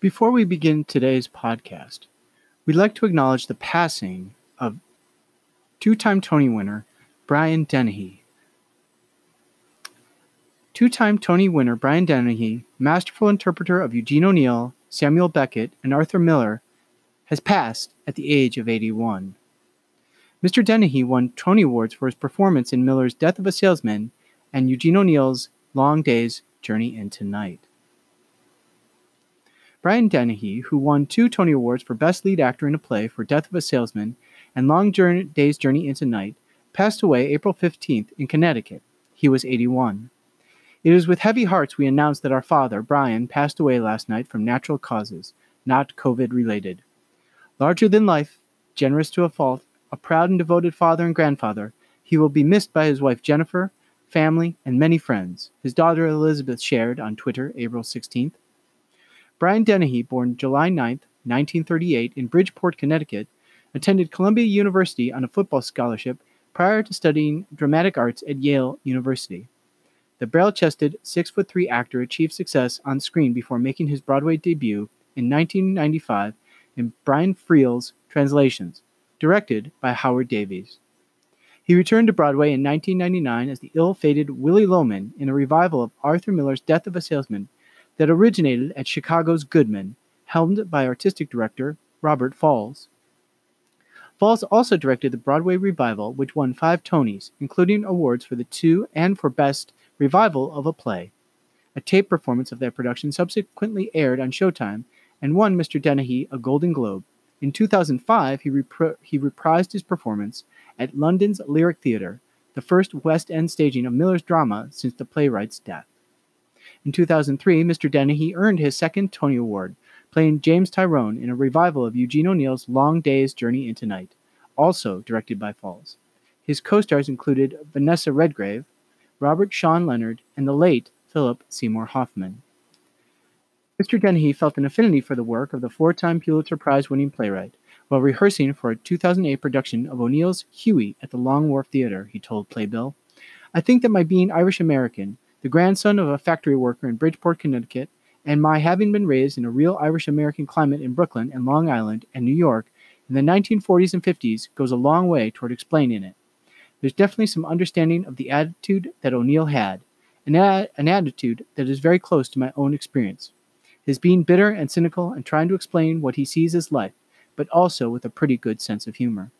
Before we begin today's podcast, we'd like to acknowledge the passing of two time Tony winner Brian Dennehy. Two time Tony winner Brian Dennehy, masterful interpreter of Eugene O'Neill, Samuel Beckett, and Arthur Miller, has passed at the age of 81. Mr. Dennehy won Tony Awards for his performance in Miller's Death of a Salesman and Eugene O'Neill's Long Day's Journey into Night. Brian Dennehy, who won two Tony Awards for Best Lead Actor in a Play for Death of a Salesman and Long Journey, Day's Journey into Night, passed away April 15th in Connecticut. He was 81. It is with heavy hearts we announce that our father, Brian, passed away last night from natural causes, not COVID related. Larger than life, generous to a fault, a proud and devoted father and grandfather, he will be missed by his wife Jennifer, family, and many friends. His daughter Elizabeth shared on Twitter April 16th. Brian Dennehy, born July 9, 1938, in Bridgeport, Connecticut, attended Columbia University on a football scholarship prior to studying dramatic arts at Yale University. The barrel chested, 6 foot 3 actor achieved success on screen before making his Broadway debut in 1995 in Brian Friel's Translations, directed by Howard Davies. He returned to Broadway in 1999 as the ill fated Willy Loman in a revival of Arthur Miller's Death of a Salesman that originated at Chicago's Goodman, helmed by artistic director Robert Falls. Falls also directed the Broadway revival, which won five Tonys, including awards for the two and for Best Revival of a Play. A tape performance of that production subsequently aired on Showtime and won Mr. Dennehy a Golden Globe. In 2005, he, repri- he reprised his performance at London's Lyric Theatre, the first West End staging of Miller's drama since the playwright's death. In 2003, Mr. Dennehy earned his second Tony Award, playing James Tyrone in a revival of Eugene O'Neill's Long Day's Journey into Night, also directed by Falls. His co stars included Vanessa Redgrave, Robert Sean Leonard, and the late Philip Seymour Hoffman. Mr. Dennehy felt an affinity for the work of the four time Pulitzer Prize winning playwright while rehearsing for a 2008 production of O'Neill's Hughie at the Long Wharf Theatre, he told Playbill. I think that my being Irish American the grandson of a factory worker in Bridgeport, Connecticut, and my having been raised in a real Irish American climate in Brooklyn and Long Island and New York in the 1940s and 50s goes a long way toward explaining it. There's definitely some understanding of the attitude that O'Neill had, an, an attitude that is very close to my own experience. His being bitter and cynical and trying to explain what he sees as life, but also with a pretty good sense of humor.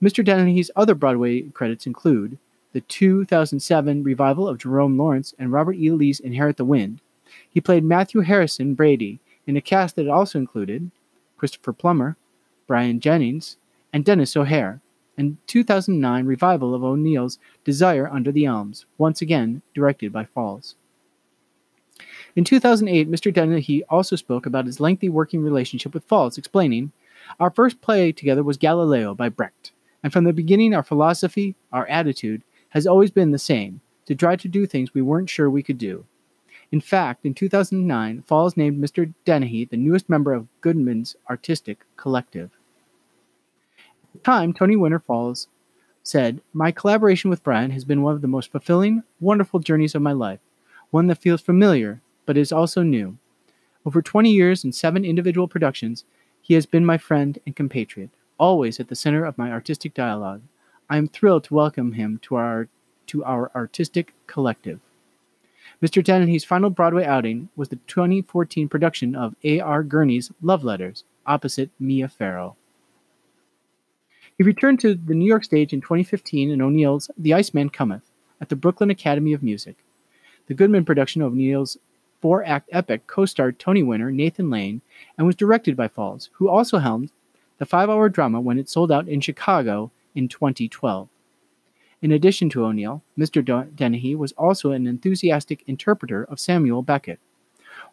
Mr. Dennehy's other Broadway credits include the 2007 revival of Jerome Lawrence and Robert E. Lee's Inherit the Wind. He played Matthew Harrison Brady in a cast that also included Christopher Plummer, Byron Jennings, and Denis O'Hare, and 2009 revival of O'Neill's Desire Under the Elms, once again directed by Falls. In 2008, Mr. Dennehy also spoke about his lengthy working relationship with Falls, explaining, Our first play together was Galileo by Brecht, and from the beginning, our philosophy, our attitude, has always been the same to try to do things we weren't sure we could do. In fact, in 2009, Falls named Mr. Dennehy the newest member of Goodman's artistic collective. At the time, Tony Winter Falls said, My collaboration with Brian has been one of the most fulfilling, wonderful journeys of my life, one that feels familiar, but is also new. Over 20 years and seven individual productions, he has been my friend and compatriot, always at the center of my artistic dialogue. I am thrilled to welcome him to our to our artistic collective. Mr. Dennehy's final Broadway outing was the 2014 production of A.R. Gurney's Love Letters, opposite Mia Farrow. He returned to the New York stage in 2015 in O'Neill's The Iceman Cometh at the Brooklyn Academy of Music. The Goodman production of O'Neill's four act epic co starred Tony winner Nathan Lane and was directed by Falls, who also helmed the five hour drama when it sold out in Chicago in 2012. In addition to O'Neill, Mr. Dennehy was also an enthusiastic interpreter of Samuel Beckett.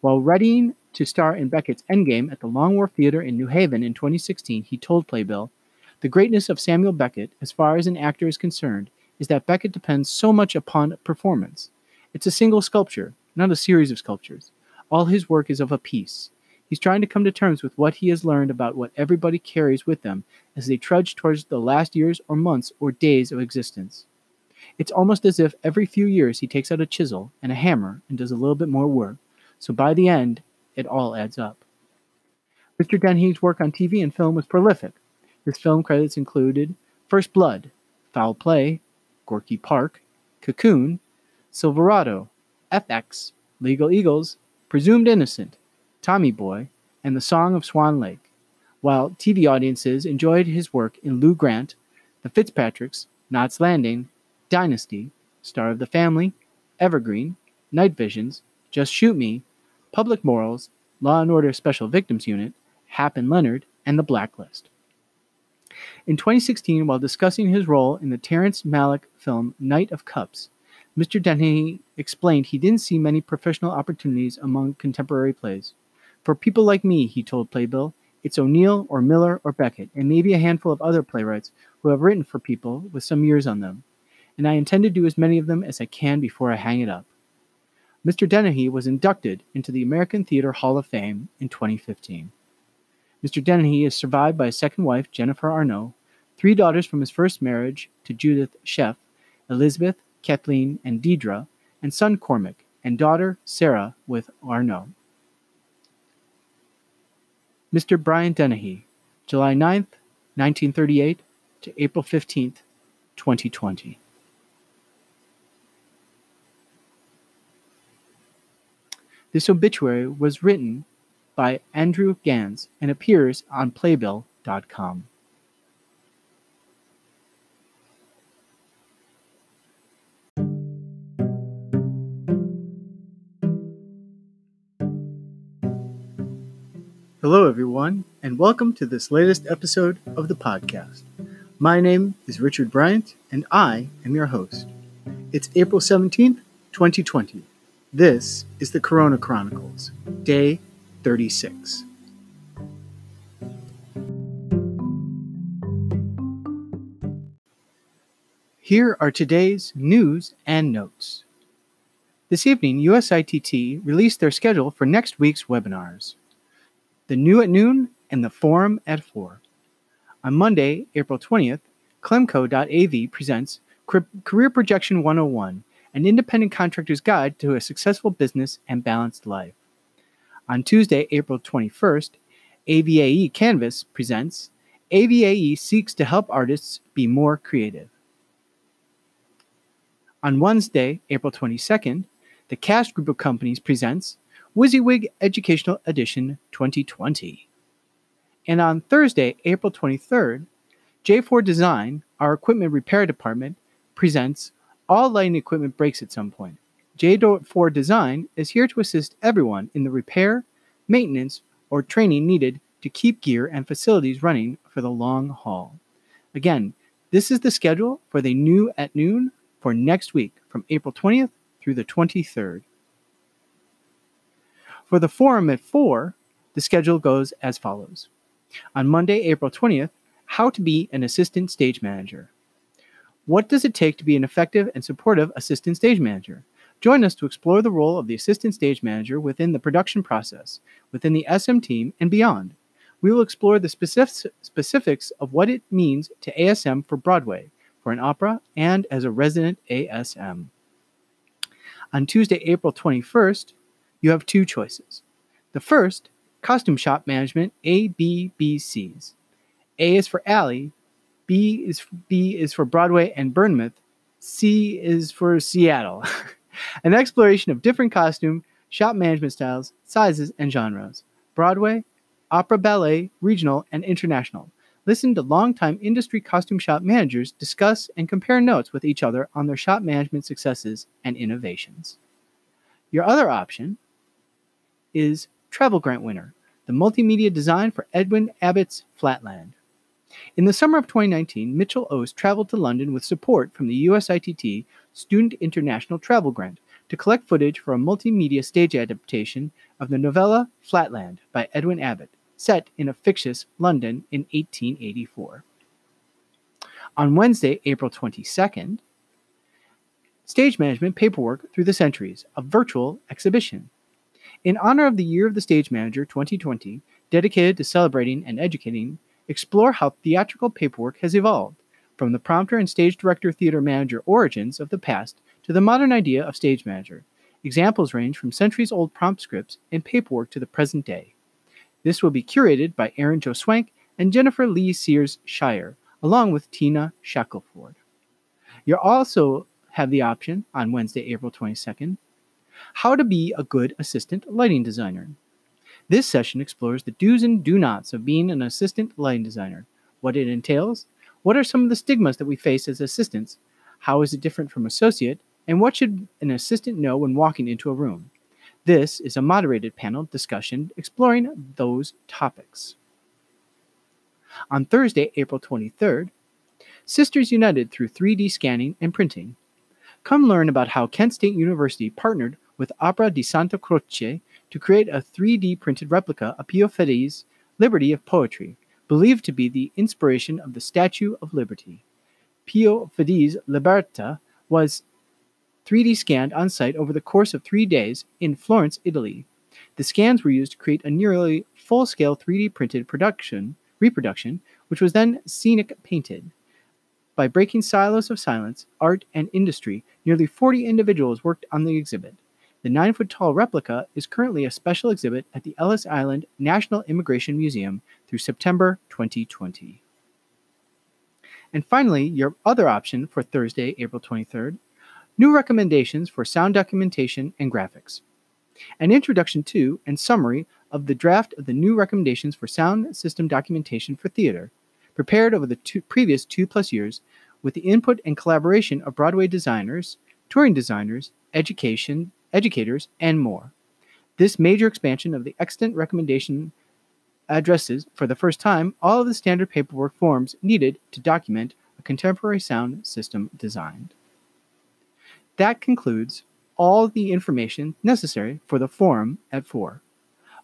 While readying to star in Beckett's Endgame at the Long Wharf Theatre in New Haven in 2016, he told Playbill, The greatness of Samuel Beckett, as far as an actor is concerned, is that Beckett depends so much upon performance. It's a single sculpture, not a series of sculptures. All his work is of a piece. He's trying to come to terms with what he has learned about what everybody carries with them as they trudge towards the last years or months or days of existence. It's almost as if every few years he takes out a chisel and a hammer and does a little bit more work, so by the end, it all adds up. Mr. Dennehy's work on TV and film was prolific. His film credits included First Blood, Foul Play, Gorky Park, Cocoon, Silverado, FX, Legal Eagles, Presumed Innocent, Tommy Boy, and The Song of Swan Lake, while TV audiences enjoyed his work in Lou Grant, The Fitzpatricks, Knots Landing, Dynasty, Star of the Family, Evergreen, Night Visions, Just Shoot Me, Public Morals, Law and Order Special Victims Unit, Hap and Leonard, and The Blacklist. In 2016, while discussing his role in the Terrence Malick film Knight of Cups, Mr. Dennehy explained he didn't see many professional opportunities among contemporary plays. For people like me, he told Playbill, it's O'Neill or Miller or Beckett, and maybe a handful of other playwrights who have written for people with some years on them, and I intend to do as many of them as I can before I hang it up. Mr. Dennehy was inducted into the American Theater Hall of Fame in 2015. Mr. Dennehy is survived by his second wife, Jennifer Arnault, three daughters from his first marriage to Judith Scheff, Elizabeth, Kathleen, and Deidre, and son Cormac, and daughter Sarah with Arnault. Mr. Brian Dennehy, July 9th, 1938 to April 15th, 2020. This obituary was written by Andrew Gans and appears on Playbill.com. Hello, everyone, and welcome to this latest episode of the podcast. My name is Richard Bryant, and I am your host. It's April 17th, 2020. This is the Corona Chronicles, day 36. Here are today's news and notes. This evening, USITT released their schedule for next week's webinars The New at Noon and the Forum at 4. On Monday, April 20th, Clemco.av presents Career Projection 101 An Independent Contractor's Guide to a Successful Business and Balanced Life. On Tuesday, April 21st, AVAE Canvas presents AVAE seeks to help artists be more creative. On Wednesday, April 22nd, the Cast Group of Companies presents WYSIWYG Educational Edition 2020. And on Thursday, April 23rd, J4 Design, our equipment repair department, presents All Lighting Equipment Breaks at Some Point. J4 Design is here to assist everyone in the repair, maintenance, or training needed to keep gear and facilities running for the long haul. Again, this is the schedule for the new at noon for next week from April 20th through the 23rd. For the forum at 4, the schedule goes as follows. On Monday, April 20th, how to be an assistant stage manager. What does it take to be an effective and supportive assistant stage manager? Join us to explore the role of the assistant stage manager within the production process, within the SM team, and beyond. We will explore the specifics of what it means to ASM for Broadway, for an opera, and as a resident ASM. On Tuesday, April 21st, you have two choices. The first, Costume Shop Management ABBCs. A is for Alley, B is B is for Broadway and Bournemouth, C is for Seattle. an exploration of different costume, shop management styles, sizes, and genres Broadway, opera ballet, regional, and international. Listen to longtime industry costume shop managers discuss and compare notes with each other on their shop management successes and innovations. Your other option is Travel Grant Winner, the multimedia design for Edwin Abbott's Flatland. In the summer of 2019, Mitchell Ost traveled to London with support from the USITT Student International Travel Grant to collect footage for a multimedia stage adaptation of the novella Flatland by Edwin Abbott, set in a fictitious London in 1884. On Wednesday, April 22nd, Stage Management Paperwork Through the Centuries, a virtual exhibition. In honor of the Year of the Stage Manager 2020, dedicated to celebrating and educating, explore how theatrical paperwork has evolved from the prompter and stage director theater manager origins of the past to the modern idea of stage manager. Examples range from centuries old prompt scripts and paperwork to the present day. This will be curated by Aaron Joe Swank and Jennifer Lee Sears Shire, along with Tina Shackelford. You'll also have the option on Wednesday, April 22nd, How to Be a Good Assistant Lighting Designer. This session explores the do's and do nots of being an assistant lighting designer, what it entails, what are some of the stigmas that we face as assistants, how is it different from associate, and what should an assistant know when walking into a room. This is a moderated panel discussion exploring those topics. On Thursday, April 23rd, Sisters United through 3D scanning and printing. Come learn about how Kent State University partnered with Opera di Santa Croce to create a 3D printed replica of Pio Fedi's Liberty of Poetry, believed to be the inspiration of the Statue of Liberty. Pio Fedi's Libertà was 3D scanned on site over the course of three days in Florence, Italy. The scans were used to create a nearly full scale 3D printed production reproduction, which was then scenic painted. By breaking silos of silence, art, and industry, nearly 40 individuals worked on the exhibit. The nine foot tall replica is currently a special exhibit at the Ellis Island National Immigration Museum through September 2020. And finally, your other option for Thursday, April 23rd new recommendations for sound documentation and graphics, an introduction to and summary of the draft of the new recommendations for sound system documentation for theater, prepared over the two, previous two plus years with the input and collaboration of Broadway designers, touring designers, education, educators, and more. This major expansion of the extant recommendation addresses, for the first time, all of the standard paperwork forms needed to document a contemporary sound system designed. That concludes all the information necessary for the forum at 4.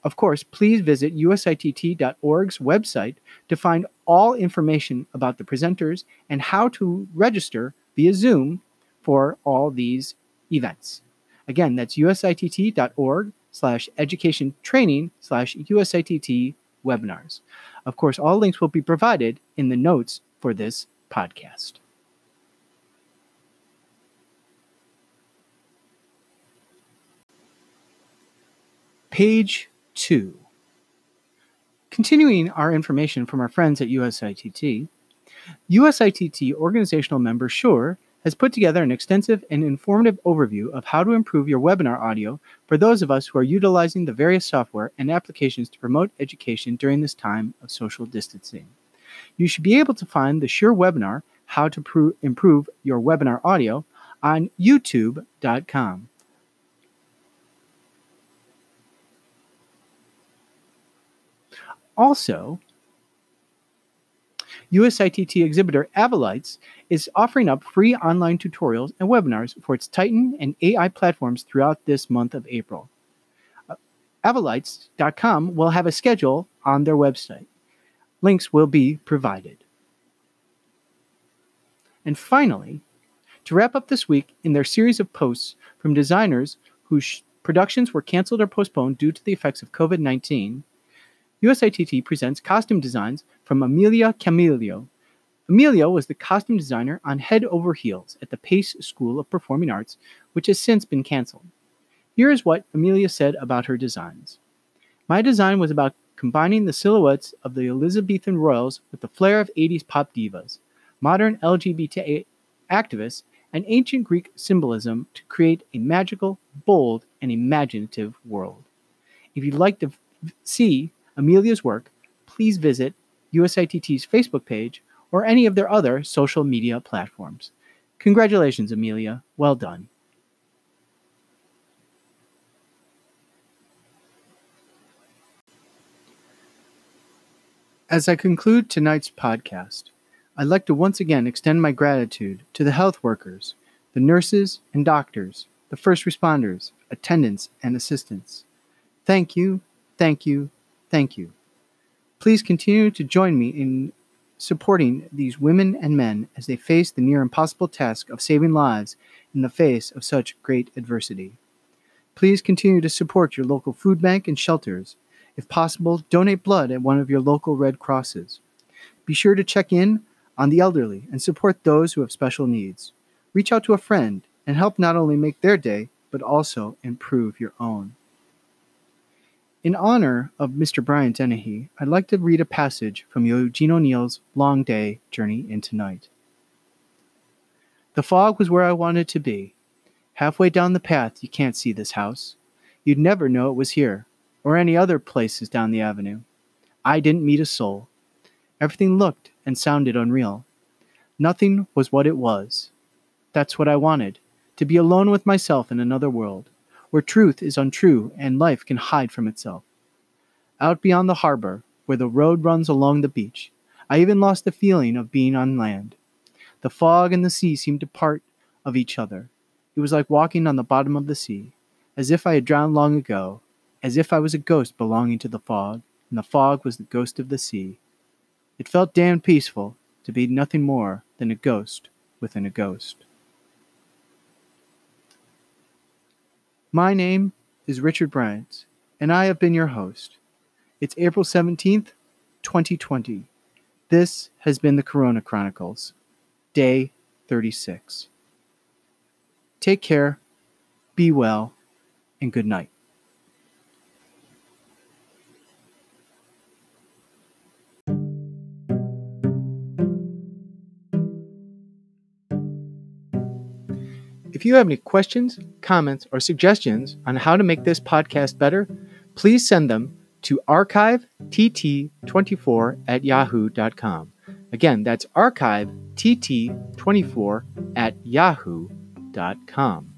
Of course, please visit usitt.org's website to find all information about the presenters and how to register via Zoom for all these events. Again, that's usitt.org slash education training slash usitt webinars. Of course, all links will be provided in the notes for this podcast. Page 2. Continuing our information from our friends at USITT, USITT organizational member Shure has put together an extensive and informative overview of how to improve your webinar audio for those of us who are utilizing the various software and applications to promote education during this time of social distancing. You should be able to find the Shure webinar, How to Pro- Improve Your Webinar Audio, on youtube.com. Also, USITT exhibitor Avolites is offering up free online tutorials and webinars for its Titan and AI platforms throughout this month of April. Uh, Avolites.com will have a schedule on their website. Links will be provided. And finally, to wrap up this week in their series of posts from designers whose productions were canceled or postponed due to the effects of COVID 19, USITT presents costume designs from Amelia Camilio. Amelia was the costume designer on Head Over Heels at the Pace School of Performing Arts, which has since been canceled. Here is what Amelia said about her designs. My design was about combining the silhouettes of the Elizabethan royals with the flair of 80s pop divas, modern LGBT activists, and ancient Greek symbolism to create a magical, bold, and imaginative world. If you'd like to see Amelia's work, please visit USITT's Facebook page or any of their other social media platforms. Congratulations, Amelia. Well done. As I conclude tonight's podcast, I'd like to once again extend my gratitude to the health workers, the nurses and doctors, the first responders, attendants, and assistants. Thank you, thank you, Thank you. Please continue to join me in supporting these women and men as they face the near impossible task of saving lives in the face of such great adversity. Please continue to support your local food bank and shelters. If possible, donate blood at one of your local Red Crosses. Be sure to check in on the elderly and support those who have special needs. Reach out to a friend and help not only make their day, but also improve your own. In honor of Mr. Brian Dennehy, I'd like to read a passage from Eugene O'Neill's Long Day Journey into Night. The fog was where I wanted to be. Halfway down the path, you can't see this house. You'd never know it was here, or any other places down the avenue. I didn't meet a soul. Everything looked and sounded unreal. Nothing was what it was. That's what I wanted to be alone with myself in another world, where truth is untrue and life can hide from itself. Out beyond the harbor, where the road runs along the beach, I even lost the feeling of being on land. The fog and the sea seemed to part of each other. It was like walking on the bottom of the sea, as if I had drowned long ago, as if I was a ghost belonging to the fog, and the fog was the ghost of the sea. It felt damned peaceful to be nothing more than a ghost within a ghost. My name is Richard Bryant, and I have been your host. It's April 17th, 2020. This has been the Corona Chronicles, day 36. Take care, be well, and good night. If you have any questions, comments, or suggestions on how to make this podcast better, please send them to archivet24 at yahoo.com. Again, that's archivet24 at yahoo.com.